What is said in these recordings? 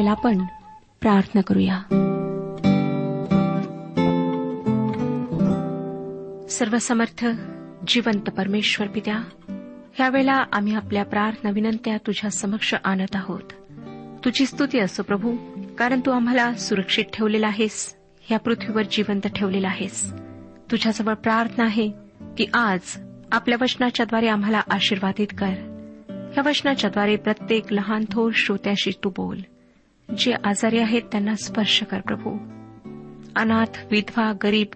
ह्यावेळेला आपण प्रार्थना करूया. सर्वसमर्थ जिवंत परमेश्वर पित्या ह्यावेळेला आम्ही आपल्या प्रार्थना विनंत्या तुझ्या समक्ष आणत आहोत. तुझी स्तुती असो प्रभू कारण तू आम्हाला सुरक्षित ठेवलेला आहेस ह्या पृथ्वीवर जिवंत ठेवलेला आहेस. तुझ्याजवळ प्रार्थना आहे की आज आपल्या वचनाच्याद्वारे आम्हाला आशीर्वादित कर. ह्या वचनाच्याद्वारे प्रत्येक लहान थोर श्रोत्याशी तू बोल. जे आजारी आहेत त्यांना स्पर्श कर प्रभू. अनाथ विधवा गरीब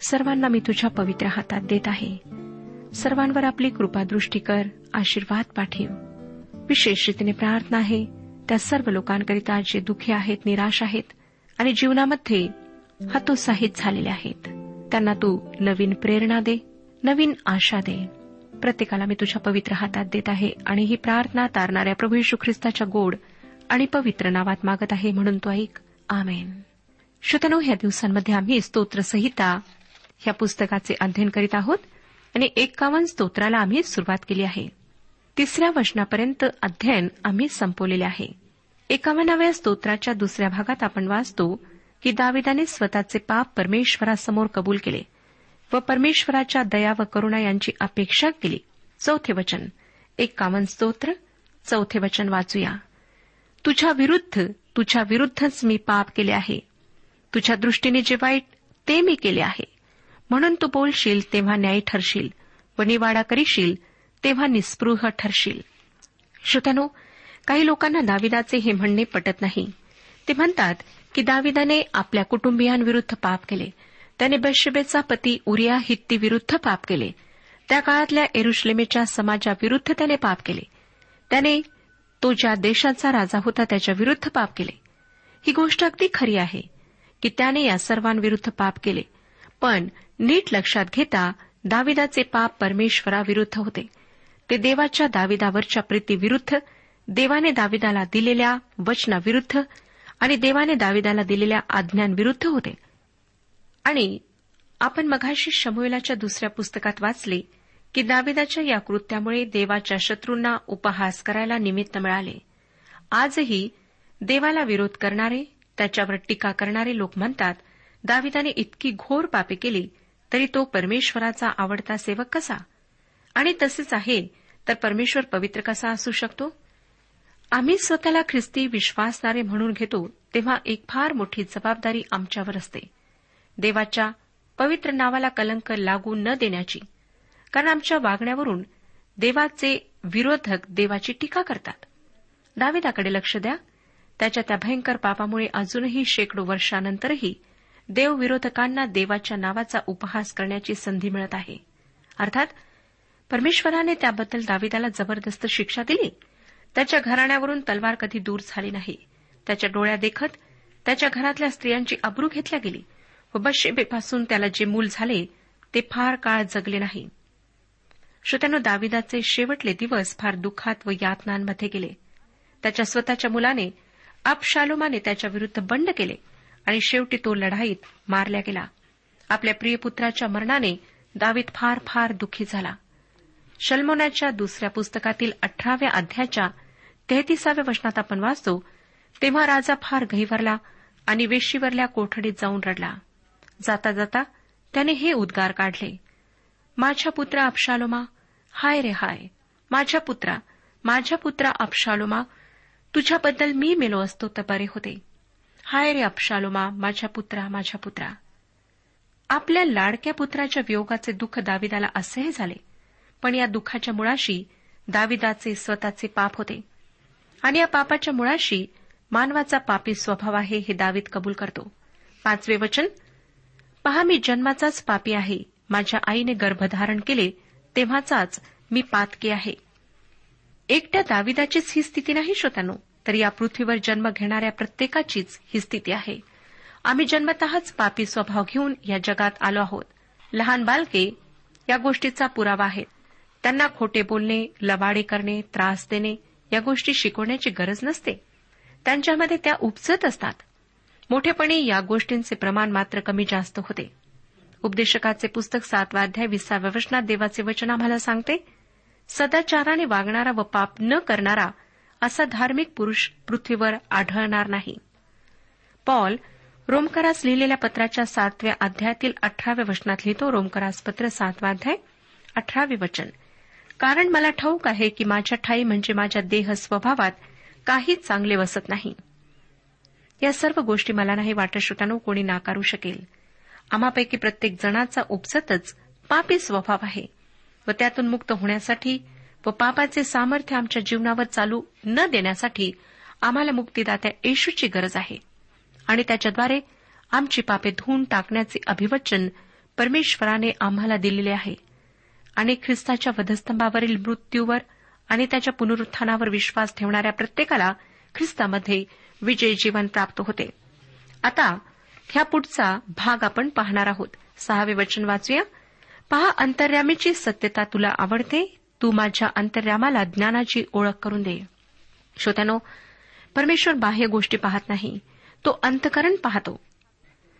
सर्वांना मी तुझ्या पवित्र हातात देत आहे. सर्वांवर आपली कृपादृष्टी कर आशीर्वाद पाठव. विशेष रीतीने प्रार्थना आहे त्या सर्व लोकांकरिता जे दुःखी आहेत निराश आहेत आणि जीवनामध्ये हतोत्साहित झालेले आहेत. त्यांना तू नवीन प्रेरणा दे नवीन आशा दे. प्रत्येकाला मी तुझ्या पवित्र हातात देत आहे आणि ही प्रार्थना तारणाऱ्या प्रभू यशू ख्रिस्ताच्या गोड आणि पवित्र नावात मागत आहे म्हणून तो ऐक. आमेन. श्रोतनो ह्या दिवसांमध्ये आम्ही स्तोत्रसंहिता ह्या पुस्तकाचे अध्ययन करीत आहोत आणि एकावन्न स्तोत्राला आम्ही सुरुवात केली आहे. तिसऱ्या वचनापर्यंत अध्ययन आम्ही संपवलेले आहे. एकावन्नाव्या स्तोत्राच्या दुसऱ्या भागात आपण वाचतो की दाविदाने स्वतःचे पाप परमेश्वरासमोर कबूल केले व परमेश्वराच्या दया व करुणा यांची अपेक्षा केली. चौथे वचन. एक कामन स्तोत्र. चौथे वचन वाचूया. तुझ्या विरुद्ध तुझ्या विरुद्धच मी पाप केले आहे. तुझ्या दृष्टीने जे वाईट ते मी केले आहे. म्हणून तू बोलशील तेव्हा न्याय ठरशील. व निवाडा करीशील तेव्हा निस्पृह ठरशील. श्रोत्यानो काही लोकांना दाविदाचे हे म्हणणे पटत नाही. ते म्हणतात की दाविदाने आपल्या कुटुंबियांविरुद्ध पाप केले. त्याने बशबेचा पती उरिया हित्ती विरुद्ध पाप केले. त्या काळातल्या एरुश्लेमेच्या समाजाविरुद्ध त्याने पाप केले. त्याने तो ज्या देशाचा राजा होता त्याच्या विरुद्ध पाप केले. ही गोष्ट अगदी खरी आहे की त्याने या सर्वांविरुद्ध पाप केले. पण नीट लक्षात घेता दाविदाचे पाप परमेश्वराविरुद्ध होते. ते देवाच्या दाविदावरच्या प्रीतीविरुद्ध देवाने दाविदाला दिलेल्या वचनाविरुद्ध आणि देवाने दाविदाला दिलेल्या आज्ञांविरुद्ध होते. आणि आपण मघाशी शमुएलाच्या दुसऱ्या पुस्तकात वाचले की दाविदाच्या या कृत्यामुळे देवाच्या शत्रूंना उपहास करायला निमित्त मिळाले. आजही देवाला विरोध करणारे त्याच्यावर टीका करणारे लोक म्हणतात दाविदाने इतकी घोर पापे केली तरी तो परमेश्वराचा आवडता सेवक कसा? आणि तसेच आहे तर परमेश्वर पवित्र कसा असू शकतो? आम्ही स्वतःला ख्रिस्ती विश्वासणारे म्हणून घेतो तेव्हा एक फार मोठी जबाबदारी आमच्यावर असते. देवाच्या पवित्र नावाला कलंक लागू न देण्याची कारण आमच्या वागण्यावरून देवाचे विरोधक देवाची टीका करतात. दाविदाकडे लक्ष द्या. त्याच्या त्या भयंकर पापामुळे अजूनही शेकडो वर्षानंतरही देवविरोधकांना देवाच्या नावाचा उपहास करण्याची संधी मिळत आहे. अर्थात परमेश्वराने त्याबद्दल दाविदाला जबरदस्त शिक्षा दिली. त्याच्या घराण्यावरून तलवार कधी दूर झाली नाही. त्याच्या डोळ्या देखत त्याच्या घरातल्या स्त्रियांची अब्रू घेतल्या गेली. व बशेबेपासून त्याला जे मूल झाले ते फार काळ जगले नाही. श्रोत्यानो दाविदाचे शेवटले दिवस फार दुःखात व यातनांमध्ये गेले. त्याच्या स्वतःच्या मुलाने अपशालोमाने त्याच्याविरुद्ध बंड केले आणि शेवटी तो लढाईत मारल्या गेला. आपल्या प्रियपुत्राच्या मरणाने दावीद फार फार दुःखी झाला. शल्मोनाच्या दुसऱ्या पुस्तकातील अठराव्या अध्याच्या तेहतीसाव्या वचनात आपण वाचतो तेव्हा राजा फार गहिवरला आणि वेशीवरल्या कोठडीत जाऊन रडला. जाता जाता त्याने हे उद्गार काढले. माझ्या पुत्र अपशालोमा हाय रे हाय. माझ्या पुत्रा माझ्या पुत्रा अपशालोमा तुझ्याबद्दल मी मेलो असतो तर बरे होते. हाय रे अपशालोमा माझ्या पुत्रा माझ्या पुत्रा. आपल्या लाडक्या पुत्राच्या वियोगाचे दुःख दाविदाला असेही झाले. पण या दुःखाच्या मुळाशी दाविदाचे स्वतःचे पाप होते. आणि या पापाच्या मुळाशी मानवाचा पापी स्वभाव आहे हे दावीद कबूल करतो. पाचवे वचन पहा मी जन्माचाच पापी आहे. माझ्या आईने गर्भधारण केले. तेव्हाचाच मी पातकी आहे. एकट्या दाविदाचीच ही स्थिती नाही श्रोतानो तर या पृथ्वीवर जन्म घेणाऱ्या प्रत्येकाचीच ही स्थिती आहे. आम्ही जन्मतःच पापी स्वभाव घेऊन या जगात आलो आहोत. लहान बालके या गोष्टीचा पुरावा आहेत. त्यांना खोटे बोलणे लबाडे करणे त्रास देणे या गोष्टी शिकवण्याची गरज नसते. त्यांच्यामध्ये त्या उपजत असतात. मोठेपणी या गोष्टींचे प्रमाण मात्र कमी जास्त होते. उपदेशकाचे पुस्तक सातवाध्याय विसाव्या वचनात देवाचे वचन आम्हाला सांगते सदाचाराने वागणारा व पाप न करणारा असा धार्मिक पुरुष पृथ्वीवर आढळणार नाही. पॉल रोमकरास लिहिलेल्या पत्राच्या सातव्या अध्यायातील अठराव्या वचनात लिहितो. रोमकरास पत्र सातवाध्याय अठरावे वचन. कारण मला ठाऊक आहे की माझ्या ठाई म्हणजे माझ्या देह स्वभावात काहीच चांगले वसत नाही. या सर्व गोष्टी मला नाही वाटत श्रोतांनो कोणी नाकारू शकेल. आम्हापैकी प्रत्येक जणाचा उपसतच पापी स्वभाव आहे व त्यातून मुक्त होण्यासाठी व पापाचे सामर्थ्य आमच्या जीवनावर चालू न देण्यासाठी आम्हाला मुक्तीदात्या येशूची गरज आहे आणि त्याच्याद्वारे आमची पापे धुवून टाकण्याचे अभिवचन परमेश्वराने आम्हाला दिलेले आहे. आणि ख्रिस्ताच्या वधस्तंभावरील मृत्यूवर आणि त्याच्या पुनरुत्थानावर विश्वास ठेवणाऱ्या प्रत्येकाला ख्रिस्तामध्ये विजयी जीवन प्राप्त होते. आता ह्या पुढचा भाग आपण पाहणार आहोत. सहावे वचन वाचूया. पहा अंतर्यामीची सत्यता तुला आवडते तू माझ्या अंतर्यामाला ज्ञानाची ओळख करून दे. श्रोत्यानो परमेश्वर बाह्य गोष्टी पाहत नाही तो अंतकरण पाहतो.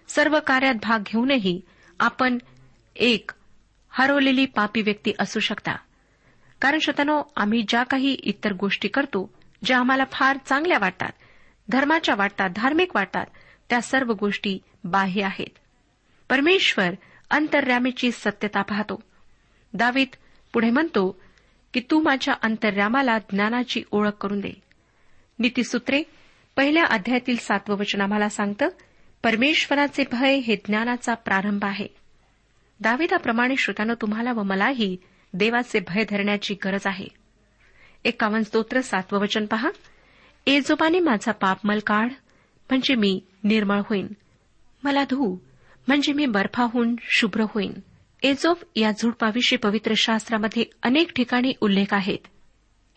सर्व कार्यात भाग घेऊनही आपण एक हरवलेली पापी व्यक्ती असू शकता. कारण श्रोत्यानो आम्ही ज्या काही इतर गोष्टी करतो ज्या आम्हाला फार चांगल्या वाटतात धर्माच्या वाटतात धार्मिक वाटतात त्या सर्व गोष्टी बाह्य आहेत. परमेश्वर अंतर्यामीची सत्यता पाहतो. दावीत पुढे म्हणतो की तू माझ्या अंतर्यामाला ज्ञानाची ओळख करून दे. नीतीसूत्रे पहिल्या अध्यायातील सातवं वचन आम्हाला सांगतं परमेश्वराचे भय हे ज्ञानाचा प्रारंभ आहे. दाविदाप्रमाणे श्रोतानं तुम्हाला व मलाही देवाचे भय धरण्याची गरज आहे. एकावन्न स्तोत्र सातवं वचन पहा. एजोबाने माझा पापमल काढ म्हणजे मी निर्मळ होईन. मला धू म्हणजे मी बर्फाहून शुभ्र होईन. एजोब या झुडपाविषयी पवित्र शास्त्रामध्ये अनेक ठिकाणी उल्लेख आहेत.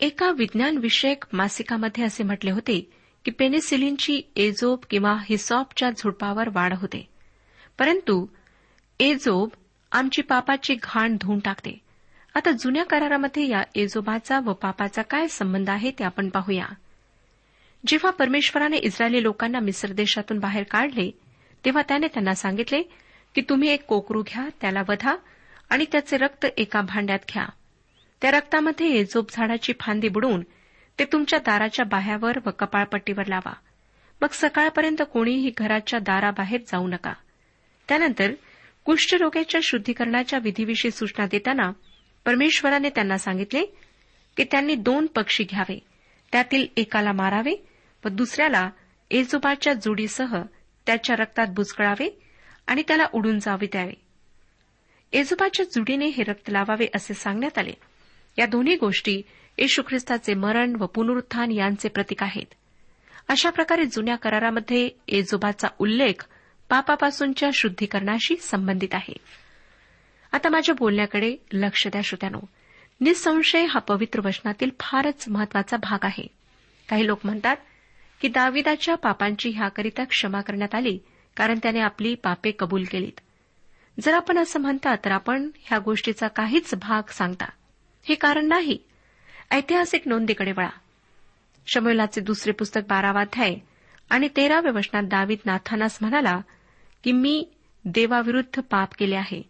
एका विज्ञानविषयक मासिकामध्ये असे म्हटले होते की पेनिसिलिनची एजोब किंवा हिसॉपच्या झुडपावर वाढ होते. परंतु एजोब आमची पापाची घाण धुवून टाकते. आता जुन्या करारामध्ये या एजोबाचा व पापाचा काय संबंध आहे ते आपण पाहूया. जेव्हा परमेश्वराने इस्रायली लोकांना मिस्र देशातून बाहेर काढले तेव्हा त्याने त्यांना सांगितले की तुम्ही एक कोकरू घ्या त्याला वधा आणि त्याचे रक्त एका भांड्यात घ्या. त्या रक्तामध्ये झोप झाडाची फांदी बुडून ते तुमच्या दाराच्या बाह्यावर व कपाळपट्टीवर लावा. मग सकाळपर्यंत कोणीही घराच्या दाराबाहेर जाऊ नका. त्यानंतर कुष्ठरोग्याच्या शुद्धीकरणाच्या विधीविषयी सूचना देताना परमेश्वराने त्यांना सांगितले की त्यांनी दोन पक्षी घ्यावे. त्यातील एकाला मारावे व दुसऱ्याला एजोबाच्या जुडीसह त्याच्या रक्तात बुचकळावे आणि त्याला उडून जावे द्यावे. एजोबाच्या जुडीने हे रक्त लावावे असे सांगण्यात आले. या दोन्ही गोष्टी येशू ख्रिस्ताचे मरण व पुनरुत्थान यांचे प्रतीक आहेत. अशा प्रकारे जुन्या करारामध्ये एजोबाचा उल्लेख पापापासूनच्या शुद्धीकरणाशी संबंधित आहे. आता माझ्या बोलण्याकडे लक्ष द्या श्रोत्यानो. निसंशय हा पवित्र वचनातील फारच महत्त्वाचा भाग आहे. काही लोक म्हणतात की दाविदाच्या पापांची ह्याकरिता क्षमा करण्यात आली कारण त्याने आपली पापे कबूल केलीत. जर आपण असं म्हणता तर आपण ह्या गोष्टीचा काहीच भाग सांगता. हे कारण नाही. ऐतिहासिक नोंदीकडे वळा. शमोलाचे दुसरे पुस्तक बारावाध्याय आणि तेराव्या वचनात दावीद नाथानास म्हणाला की मी देवाविरुद्ध पाप केले आहे.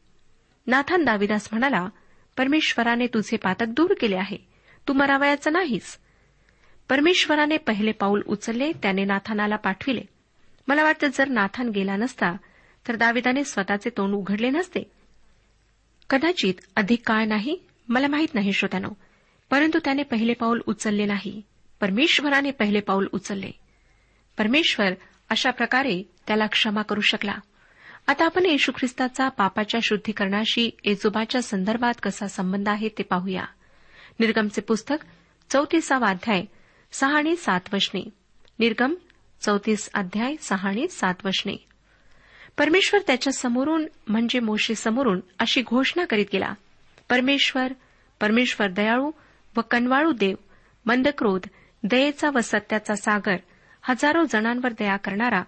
नाथान दाविदास म्हणाला परमेश्वराने तुझे पातक दूर केले आहे. तू मरावयाचा नाहीस. परमेश्वराने पहिले पाऊल उचलले त्याने नाथानाला पाठविले. मला वाटतं जर नाथान गेला नसता तर दाविदाने स्वतःचे तोंड उघडले नसते. कदाचित अधिक काळ नाही मला माहीत नाही श्रोत्यानो परंतु त्याने पहिले पाऊल उचलले नाही. परमेश्वराने पहिले पाऊल उचलले. परमेश्वर अशा प्रकारे त्याला क्षमा करू शकला. आता आपण येशू ख्रिस्ताचा पापाच्या शुद्धीकरणाशी एजोबाच्या संदर्भात कसा संबंध आहे ते पाहूया. निर्गमचे पुस्तक चौतीसावा अध्याय सहा आणि सात वशने. निर्गम चौतीस अध्याय सहा आणि सात वशने. परमेश्वर त्याच्या समोरून म्हणजे मोशे समोरून अशी घोषणा करीत गेला. परमेश्वर परमेश्वर दयाळू व कनवाळू देव मंदक्रोध दयेचा व सत्याचा सागर हजारो जणांवर दया करणारा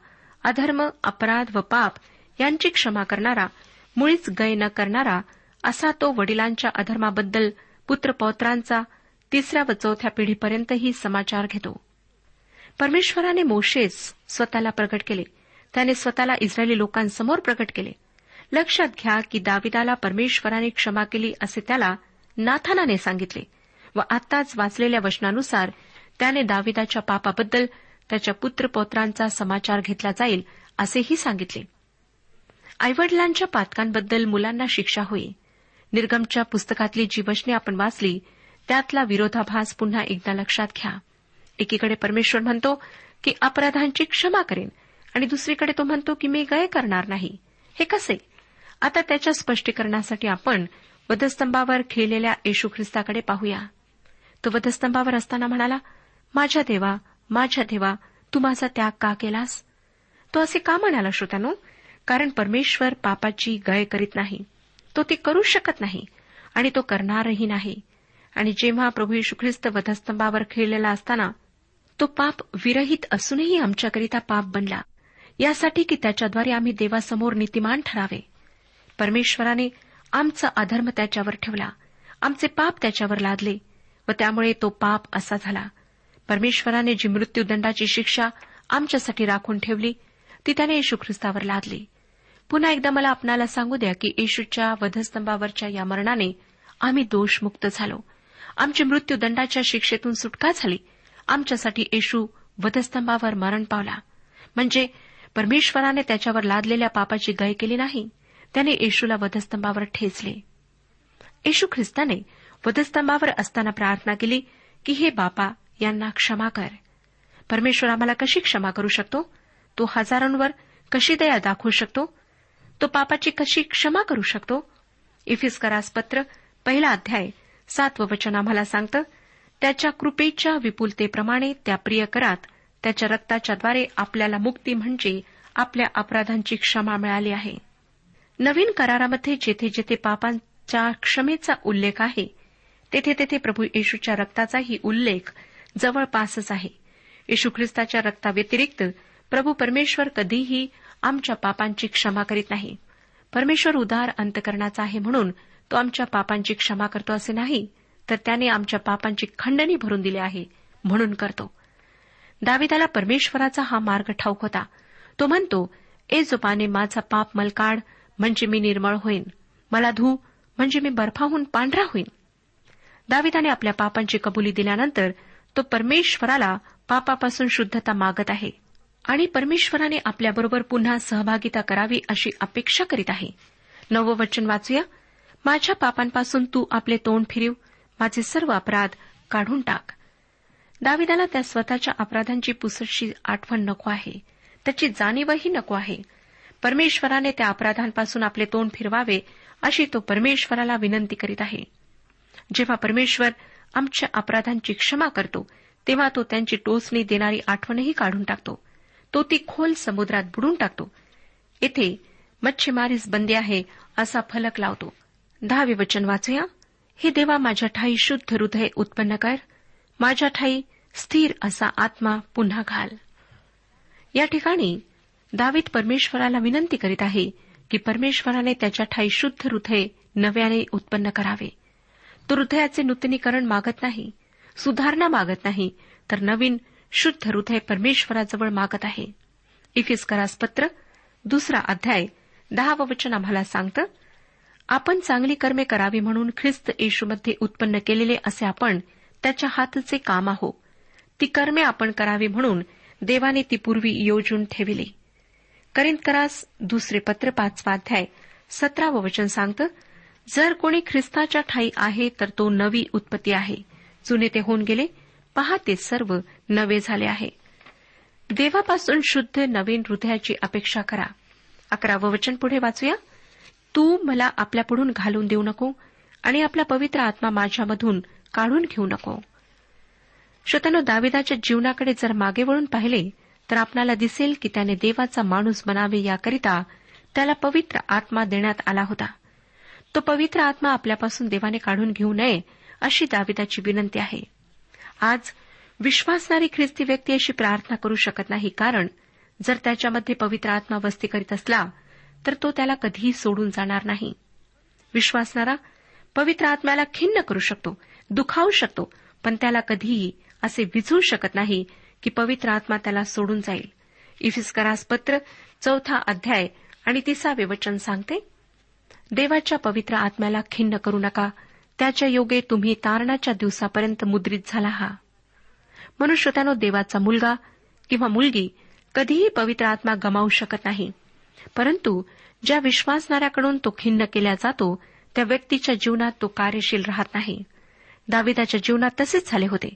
अधर्म अपराध व पाप यांची क्षमा करणारा मुळीच गय न करणारा असा तो वडिलांच्या अधर्माबद्दल पुत्रपौत्रांचा तिसऱ्या व चौथ्या पिढीपर्यंतही समाचार घेतो. परमेश्वराने मोशेस स्वतःला प्रकट केले. त्याने स्वतःला इस्रायली लोकांसमोर प्रकट केले. लक्षात घ्या की दाविदाला परमेश्वराने क्षमा केली असे त्याला नाथानाने सांगितले व आत्ताच वाचलेल्या वचनानुसार त्याने दाविदाच्या पापाबद्दल त्याच्या पुत्रपौत्रांचा समाचार घेतला जाईल असेही सांगितले. आईवडिलांच्या पातकांबद्दल मुलांना शिक्षा होई. निर्गमच्या पुस्तकातली जी वचने आपण वाचली त्यातला विरोधाभास पुन्हा एकदा लक्षात घ्या. एकीकडे परमेश्वर म्हणतो की अपराधांची क्षमा करेन आणि दुसरीकडे तो म्हणतो की मी गय करणार नाही. हे कसे? आता त्याच्या स्पष्टीकरणासाठी आपण वधस्तंभावर खेळलेल्या येशू ख्रिस्ताकडे पाहूया. तो वधस्तंभावर असताना म्हणाला माझ्या देवा माझ्या देवा तू माझा त्याग का केलास? तो असे का म्हणाला श्रोत्यानो? कारण परमेश्वर पापाची गय करीत नाही. तो ती करू शकत नाही आणि तो करणारही नाही. आणि जेव्हा प्रभू यशू ख्रिस्त वधस्तंभावर खेळलेला असताना तो पाप विरहित असूनही आमच्याकरिता पाप बनला. यासाठी की त्याच्याद्वारे आम्ही देवासमोर नीतिमान ठरावे. परमेश्वराने आमचा अधर्म त्याच्यावर ठेवला. आमचे पाप त्याच्यावर लादले व त्यामुळे तो पाप असा झाला. परमेश्वराने जी मृत्यूदंडाची शिक्षा आमच्यासाठी राखून ठेवली ती त्याने येशू ख्रिस्तावर लादली. पुन्हा एकदा मला आपणाला सांगू द्या की येशूच्या वधस्तंभावरच्या या मरणाने आम्ही दोषमुक्त झालो. आमची मृत्यूदंडाच्या शिक्षेतून सुटका झाली. आमच्यासाठी येशू वधस्तंभावर मरण पावला. म्हणजे परमेश्वराने त्याच्यावर लादलेल्या पापाची गय केली नाही. त्याने येशूला वधस्तंभावर ठेचले. येशू ख्रिस्ताने वधस्तंभावर असताना प्रार्थना केली की हे बापा यांना क्षमा कर. परमेश्वर आम्हाला कशी क्षमा करू शकतो? तो हजारांवर कशी दया दाखवू शकतो? तो पापाची कशी क्षमा करू शकतो? इफिस्करास पत्र पहिला अध्याय सातवं वचन आम्हाला सांगतं त्याच्या कृपेच्या विपुलतेप्रमाणे त्या प्रिय करात त्याच्या रक्ताच्याद्वारे आपल्याला मुक्ती म्हणजे आपल्या अपराधांची क्षमा मिळाली आहे. नवीन करारामध्ये जेथे जेथे पापांच्या क्षमेचा उल्लेख आहे तेथे तेथे प्रभू येशूच्या रक्ताचाही उल्लेख जवळपासच आहे. येशू ख्रिस्ताच्या रक्ताव्यतिरिक्त प्रभू परमेश्वर कधीही आमच्या पापांची क्षमा करीत नाही. परमेश्वर उदार अंतकरणाचा आहे म्हणून तो आमच्या पापांची क्षमा करतो असे नाही तर त्याने आमच्या पापांची खंडणी भरून दिली आहे म्हणून करतो. दाविदाला परमेश्वराचा हा मार्ग ठाऊक होता. तो म्हणतो ए जोपाने माझा पाप मलकाड म्हणजे मी निर्मळ होईन. मला धू म्हणजे मी बर्फाहून पांढरा होईन. दाविदाने आपल्या पापांची कबुली दिल्यानंतर तो परमेश्वराला पापापासून शुद्धता मागत आहे आणि परमेश्वराने आपल्याबरोबर पुन्हा सहभागिता करावी अशी अपेक्षा करीत आहे. नववचन वाचूया. माझ्या पापांपासून तू आपले तोंड फिरव माझे सर्व अपराध काढून टाक. दाविदाला त्या स्वतःच्या अपराधांची पुसटशी आठवण नको आहे. त्याची जाणीवही नको आहे. परमेश्वराने त्या अपराधांपासून आपले तोंड फिरवावे अशी तो परमेश्वराला विनंती करीत आहे. जेव्हा परमेश्वर आमच्या अपराधांची क्षमा करतो तेव्हा तो त्यांची टोचणी देणारी आठवणही काढून टाकतो. तो ती खोल समुद्रात बुडून टाकतो. येथे मच्छीमारीस बंदी आहे असा फलक लावतो. दहावे वचन वाचूया हे देवा माझ्या ठाई शुद्ध हृदय उत्पन्न कर. माझ्या ठाई स्थिर असा आत्मा पुन्हा घाल. या ठिकाणी दावीत परमेश्वराला विनंती करीत आहे की परमेश्वराने त्याच्या ठाई शुद्ध हृदय नव्याने उत्पन्न करावे. तो हृदयाचे नूतनीकरण मागत नाही सुधारणा मागत नाही तर नवीन शुद्ध हृदय परमेश्वराजवळ मागत आहे. इफिस्करास पत्र दुसरा अध्याय दहावं वचन आम्हाला सांगतं आपण चांगली कर्मे करावी म्हणून ख्रिस्त येशूमध्ये उत्पन्न केलेले असे आपण त्याच्या हातचे काम आहो. ती कर्मे आपण करावी म्हणून देवाने ती पूर्वी योजून ठेविली. करिंदकरास दुसरे पत्र पाचवा अध्याय सतरावं वचन सांगतं जर कोणी ख्रिस्ताच्या ठाई आहे तर तो नवी उत्पत्ती आहे. जुने ते होऊन गेले पहा ते सर्व नवे झाले आहे. देवापासून शुद्ध नवीन हृदयाची अपेक्षा करा. अकरावं वचन पुढे वाचूया. तू मला आपल्यापुढून घालून देऊ नको आणि आपला पवित्र आत्मा माझ्यामधून काढून घेऊ नको. श्रोतनो दाविदाच्या जीवनाकडे जर मागे वळून पाहिले तर आपणाला दिसेल की त्याने देवाचा माणूस बनावे याकरिता त्याला पवित्र आत्मा देण्यात आला होता. तो पवित्र आत्मा आपल्यापासून देवाने काढून घेऊ नये अशी दाविदाची विनंती आहे. आज विश्वासणारी ख्रिस्ती व्यक्ती अशी प्रार्थना करू शकत नाही कारण जर त्याच्यामध्ये पवित्र आत्मा वस्ती करीत असला तर तो त्याला कधीही सोडून जाणार नाही. विश्वासणारा पवित्र आत्म्याला खिन्न करू शकतो दुखावू शकतो पण त्याला कधीही असे विझू शकत नाही की पवित्र आत्मा त्याला सोडून जाईल. इफिस्करास पत्र चौथा अध्याय आणि तिसावे वचन सांगते देवाच्या पवित्र आत्म्याला खिन्न करू नका त्याच्या योगे तुम्ही तारणाच्या दिवसापर्यंत मुद्रित झाला हा. मनुष्यतानो देवाचा मुलगा किंवा मुलगी कधीही पवित्र आत्मा गमावू शकत नाही. परंतु ज्या विश्वासणाऱ्याकडून तो खिन्न केला जातो त्या व्यक्तीच्या जीवनात तो कार्यशील राहत नाही. दाविदाच्या जीवनात तसेच झाले होते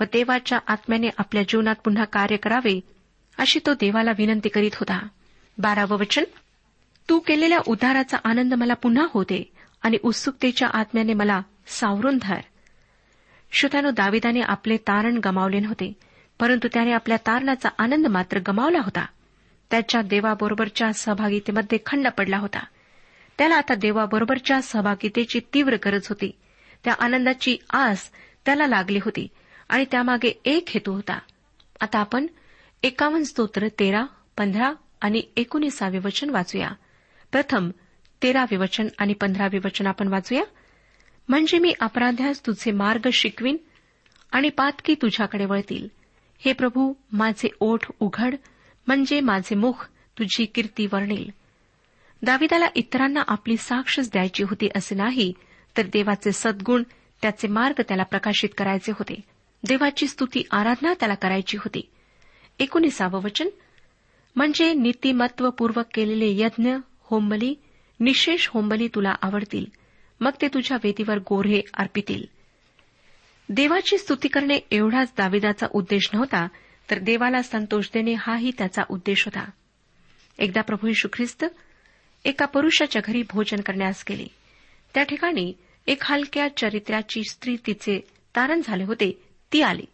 व देवाच्या आत्म्याने आपल्या जीवनात पुन्हा कार्य करावे अशी तो देवाला विनंती करीत होता. बारावं वचन तू केलेल्या उद्धाराचा आनंद मला पुन्हा होते आणि उत्सुकतेच्या आत्म्याने मला सावरून धर. श्रोत्यानो दाविदाने आपले तारण गमावले नव्हते परंतु त्याने आपल्या तारणाचा आनंद मात्र गमावला होता. त्याच्या देवाबरोबरच्या सहभागितेमध्ये खंड पडला होता. त्याला आता देवाबरोबरच्या सहभागितेची तीव्र गरज होती. त्या आनंदाची आस त्याला लागली होती आणि त्यामागे एक हेतू होता. आता आपण एकावन्न स्तोत्र तेरा पंधरा आणि एकोणीसावे वचन वाचूया. प्रथम तेरावे वचन आणि पंधरावे वचन आपण वाचूया. म्हणजे मी अपराध्यास तुझे मार्ग शिकवीन आणि पातकी तुझ्याकडे वळतील. हे प्रभू माझे ओठ उघड म्हणजे माझे मुख तुझी कीर्ती वर्णेल. दाविदाला इतरांना आपली साक्षच द्यायची होती असे नाही तर देवाचे सद्गुण त्याचे मार्ग त्याला प्रकाशित करायचे होते. देवाची स्तुती आराधना त्याला करायची होती. एकोणीसावं वचन. म्हणजे नीतिमत्वपूर्वक केलेले यज्ञ होमबली निशेष होंबली तुला आवडतील. मग ते तुझ्या वेदीवर गोऱ्हे अर्पितील. देवाची स्तुती करणे एवढाच दाविदाचा उद्देश नव्हता तर देवाला संतोष देणे हाही त्याचा उद्देश होता. एकदा प्रभू यशू ख्रिस्त एका पुरुषाच्या घरी भोजन करण्यास गेले. त्या ठिकाणी एक हलक्या चरित्राची स्त्री तिचे तारण झाले होते ती आली.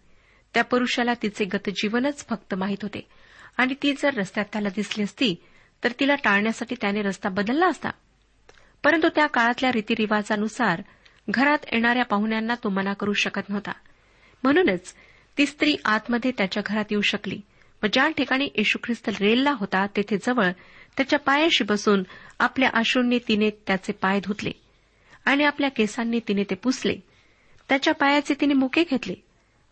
त्या पुरुषाला तिचे गतजीवनच फक्त माहीत होते. आणि ती जर रस्त्यात त्याला दिसली असती तर तिला टाळण्यासाठी त्याने रस्ता बदलला असता. परंतु त्या काळातल्या रीतिरिवाजानुसार घरात येणाऱ्या पाहुण्यांना तो मना करू शकत नव्हता. म्हणूनच ती स्त्री आतमध्ये त्याच्या घरात येऊ शकली. व ज्या ठिकाणी येशू ख्रिस्त रेलला होता तेथे जवळ त्याच्या पायाशी बसून आपल्या आशूंनी तिने त्याचे पाय धुतले आणि आपल्या केसांनी तिने ते पुसले. त्याच्या पायाचे तिने मुके घेतले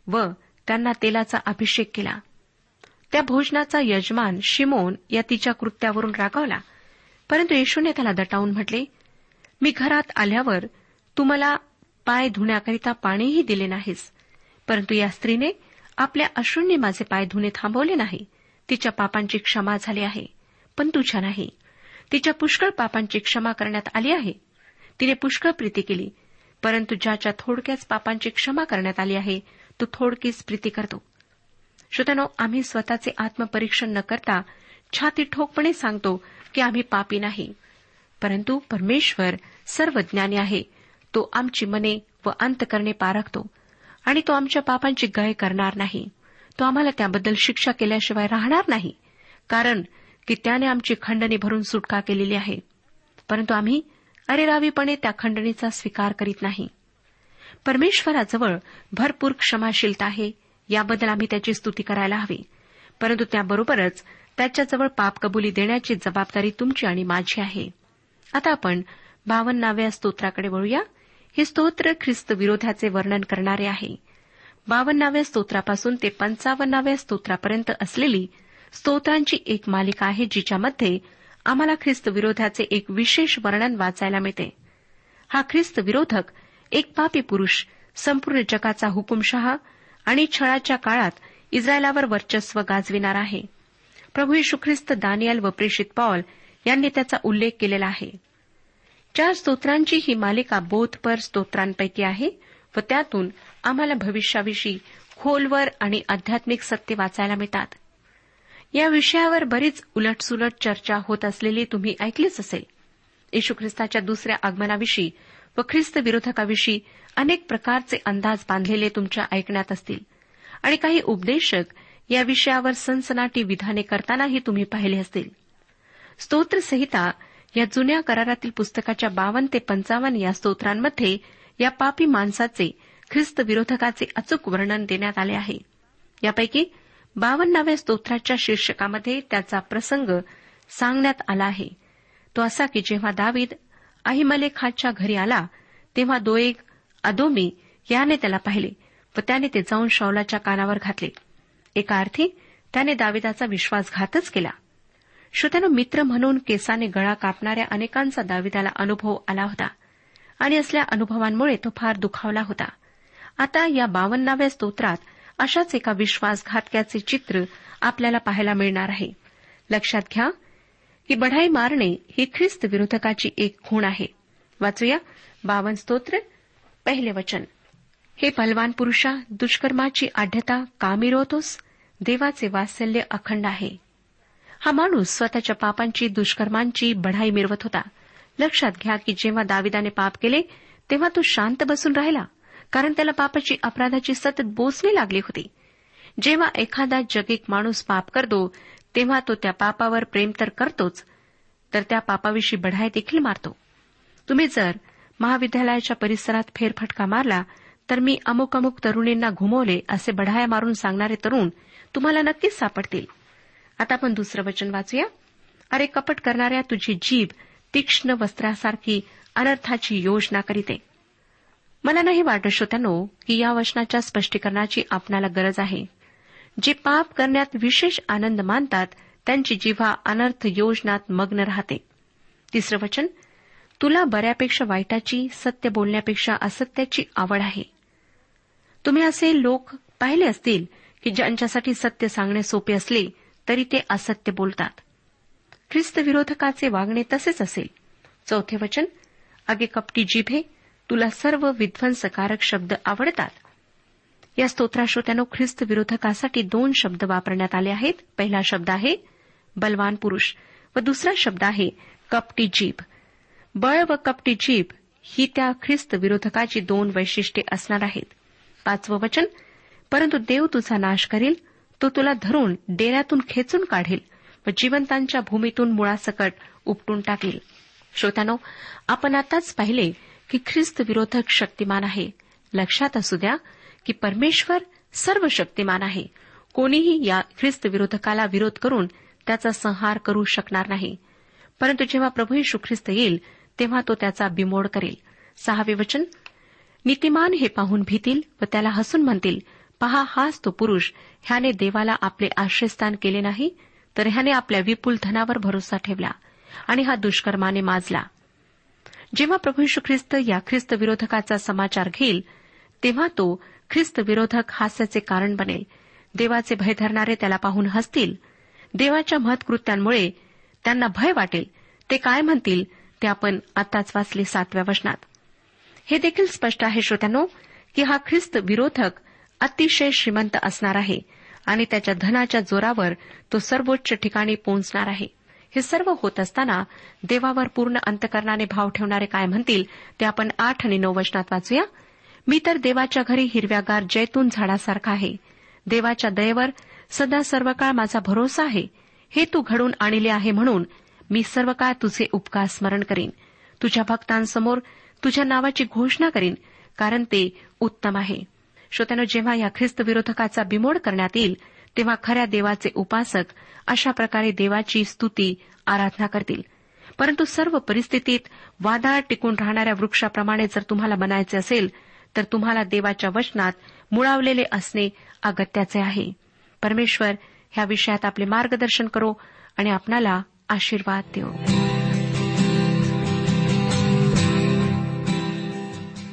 व त्यांना तेलाचा अभिषेक केला. त्या भोजनाचा यजमान शिमोन या तिच्या कृत्यावरून रागावला. परंतु येशूने त्याला दटावून म्हटले मी घरात आल्यावर तू मला पाय धुण्याकरिता पाणीही दिले नाहीस. परंतु या स्त्रीने आपल्या अश्रूंनी माझे पाय धुणे थांबवले नाही. तिच्या पापांची क्षमा झाली आहे पण तुझ्या नाही. तिच्या पुष्कळ पापांची क्षमा करण्यात आली आहे. तिने पुष्कळ प्रीती केली परंतु ज्याच्या थोडक्याच पापांची क्षमा करण्यात आली आहे तो थोडकीच प्रीती करतो. श्रोतनो आम्ही स्वतःचे आत्मपरीक्षण न करता छाती ठोकपणे सांगतो की आम्ही पापी नाही. परंतु परमेश्वर सर्व ज्ञानी आहे तो आमची मने व अंतकरणे पारखतो. आणि तो आमच्या पापांची गय करणार नाही. तो आम्हाला त्याबद्दल शिक्षा केल्याशिवाय राहणार नाही. कारण की त्याने आमची खंडणी भरून सुटका केलेली आहे. परंतु आम्ही अरेरावीपणे त्या खंडणीचा स्वीकार करीत नाही. परमेश्वराजवळ भरपूर क्षमाशीलता आहे याबद्दल आम्ही त्याची स्तुती करायला हवी. परंतु त्याबरोबरच त्याच्याजवळ पाप कबुली देण्याची जबाबदारी तुमची आणि माझी आहे. आता आपण बावन्नाव्या स्तोत्राकडे वळूया. हे स्तोत्र ख्रिस्त विरोधाचे वर्णन करणारे आहे. बावन्नाव्या स्तोत्रापासून ते पंचावन्नाव्या स्तोत्रापर्यंत असलेली स्तोत्रांची एक मालिका आहे जिच्यामध्ये आम्हाला ख्रिस्त विरोधाचे एक विशेष वर्णन वाचायला मिळते. हा ख्रिस्त विरोधक एक पापी पुरुष संपूर्ण जगाचा हुकुमशहा आणि छळाच्या काळात इस्रायलावर वर्चस्व गाजविणार आहे. प्रभू यशू ख्रिस्त दानियल व प्रेषित पॉल यांनी त्याचा उल्लेख केलेला आहे. चार स्तोत्रांची ही मालिका बोधपर स्तोत्रांपैकी आहे व त्यातून आम्हाला भविष्याविषयी खोलवर आणि आध्यात्मिक सत्य वाचायला मिळतात. या विषयावर बरीच उलटसुलट चर्चा होत असलेली तुम्ही ऐकलीच असेल. येशू ख्रिस्ताच्या दुसऱ्या आगमनाविषयी व ख्रिस्त विरोधकाविषयी अनेक प्रकारचे अंदाज बांधलेले तुमच्या ऐकण्यात असतील. आणि काही उपदेशक या विषयावर सनसनाटी विधाने करतानाही तुम्ही पाहिले असतील. स्तोत्रसंहिता या जुन्या करारातील पुस्तकाच्या बावन्न ते पंचावन्न या स्तोत्रांमध्ये या पापी माणसाचे ख्रिस्त विरोधकाचे अचूक वर्णन देण्यात आले आहे. यापैकी बावन्नाव्या स्तोत्राच्या शीर्षकामध्ये त्याचा प्रसंग सांगण्यात आला आहे. तो असा की जेव्हा दावीद अहिमलेखाच्या घरी आला तेव्हा दोएग अदोमी याने त्याला पाहिले व त्याने ते जाऊन शौलाच्या कानावर घातले. एका अर्थी त्याने दाविदाचा विश्वासघातच केला. श्रोत्यानं मित्र म्हणून केसाने गळा कापणाऱ्या अनेकांचा दाविदाला अनुभव आला होता. आणि असल्या अनुभवांमुळे तो फार दुखावला होता. आता या बावन्नाव्या स्तोत्रात अशाच एका विश्वासघातक्याचे चित्र आपल्याला पाहायला मिळणार आहे. लक्षात घ्या की बढाई मारणे ही ख्रिस्त विरोधकाची एक खूण आहे. वाचूया बावन स्तोत्र पहिले वचन. हे पलवान पुरुषा दुष्कर्माची आढ्यता का मिरवतोस देवाचे वात्सल्य अखंड आहे. हा माणूस स्वतःच्या पापांची दुष्कर्मांची बढाई मिरवत होता. लक्षात घ्या की जेव्हा दाविदाने पाप केले तेव्हा तो शांत बसून राहिला कारण त्याला पापाची अपराधाची सतत बोचणी लागली होती. जेव्हा एखादा जगिक माणूस पाप करतो तेव्हा तो त्या पापावर प्रेम तर करतोच तर त्या पापाविषयी बढाई देखील मारतो. तुम्ही जर महाविद्यालयाच्या परिसरात फेरफटका मारला तर मी अमुक अमुक तरुणींना घुमवले असे बढाया मारून सांगणारे तरुण तुम्हाला नक्कीच सापडतील. आता आपण दुसरं वचन वाचूया. अरे कपट करणाऱ्या तुझी जीभ तीक्ष्ण वस्त्रासारखी अनर्थाची योजना करीते. मला नाही वाटत श्रोत्यानो की या वचनाच्या स्पष्टीकरणाची आपणाला गरज आहे. जे पाप करण्यात विशेष आनंद मानतात त्यांची जिव्हा अनर्थ योजनात मग्न राहते. तिसरं वचन तुला बऱ्यापेक्षा वाईटाची सत्य बोलण्यापेक्षा असत्याची आवड आहे. तुम्ही असे लोक पाहिले असतील की ज्यांच्यासाठी सत्य सांगणे सोपे असले तरी ते असत्य बोलतात. ख्रिस्त विरोधकाचे वागणे तसेच असेल. चौथे वचन अगे कपटी जिभे तुला सर्व विध्वंसकारक शब्द आवडतात. या स्तोत्राश्रोत्यानो ख्रिस्त विरोधकासाठी दोन शब्द वापरण्यात आले आहेत. पहिला शब्द आहे बलवान पुरुष व दुसरा शब्द आहे कपटी जीभ. बळ व कपटी जीभ ही त्या ख्रिस्त विरोधकाची दोन वैशिष्ट्ये असणार आहेत. पाचवं वचन परंतु देव तुझा नाश करील तो तुला धरून डेऱ्यातून खेचून काढेल व जिवंतांच्या भूमीतून मुळासकट उपटून टाकेल. श्रोत्यानो आपण आताच पाहिले की ख्रिस्त विरोधक शक्तिमान आहे. लक्षात असू द्या की परमेश्वर सर्व शक्तिमान आहे. कोणीही या ख्रिस्त विरोधकाला विरोध करून त्याचा संहार करू शकणार नाही. परंतु जेव्हा प्रभू येशू ख्रिस्त येईल तेव्हा तो त्याचा बिमोड करेल. सहावे वचन नीतिमान हे पाहून भीतील व त्याला हसून म्हणतील पहा हाच तो पुरुष. ह्याने देवाला आपले आश्रयस्थान केले नाही तर ह्याने आपल्या विपुल धनावर भरोसा ठेवला आणि हा दुष्कर्माने माजला. जेव्हा प्रभू यशू ख्रिस्त या ख्रिस्त विरोधकाचा समाचार घेईल तेव्हा तो ख्रिस्त विरोधक हास्याचे कारण बनेल. देवाचे भय धरणारे त्याला पाहून हसतील. देवाच्या महत्कृत्यांमुळे त्यांना भय वाटेल. ते काय म्हणतील ते आपण आताच वाचले सातव्या वचनात. हे देखील स्पष्ट आहे श्रोत्यानो की हा ख्रिस्त विरोधक अतिशय श्रीमंत असणार आहे आणि त्याच्या धनाच्या जोरावर तो सर्वोच्च ठिकाणी पोहोचणार आहे. हे सर्व होत असताना देवावर पूर्ण अंतकरणाने भाव ठेवणारे काय म्हणतील ते आपण आठ आणि नऊ वचनात वाचूया. मी तर देवाच्या घरी हिरव्यागार जैतून झाडासारखा आहे. देवाच्या दयेवर सदा सर्व काळ माझा भरोसा आहे. हे तू घडून आणले आहे म्हणून मी सर्व काळ तुझे उपकार स्मरण करीन. तुझ्या भक्तांसमोर तुझ्या नावाची घोषणा करीन कारण ते उत्तम आहे. श्रोत्यानं जेव्हा या ख्रिस्त विरोधकाचा बिमोड करण्यात येईल तेव्हा खऱ्या देवाचे उपासक अशा प्रकारे देवाची स्तुती आराधना करतील. परंतु सर्व परिस्थितीत वादाळ टिकून राहणाऱ्या वृक्षाप्रमाणे जर तुम्हाला बनायचे असेल तर तुम्हाला देवाच्या वचनात मुळावलेले असणे अगत्याचे आहे. परमेश्वर ह्या विषयात आपले मार्गदर्शन करो आणि आपणाला आशीर्वाद देऊ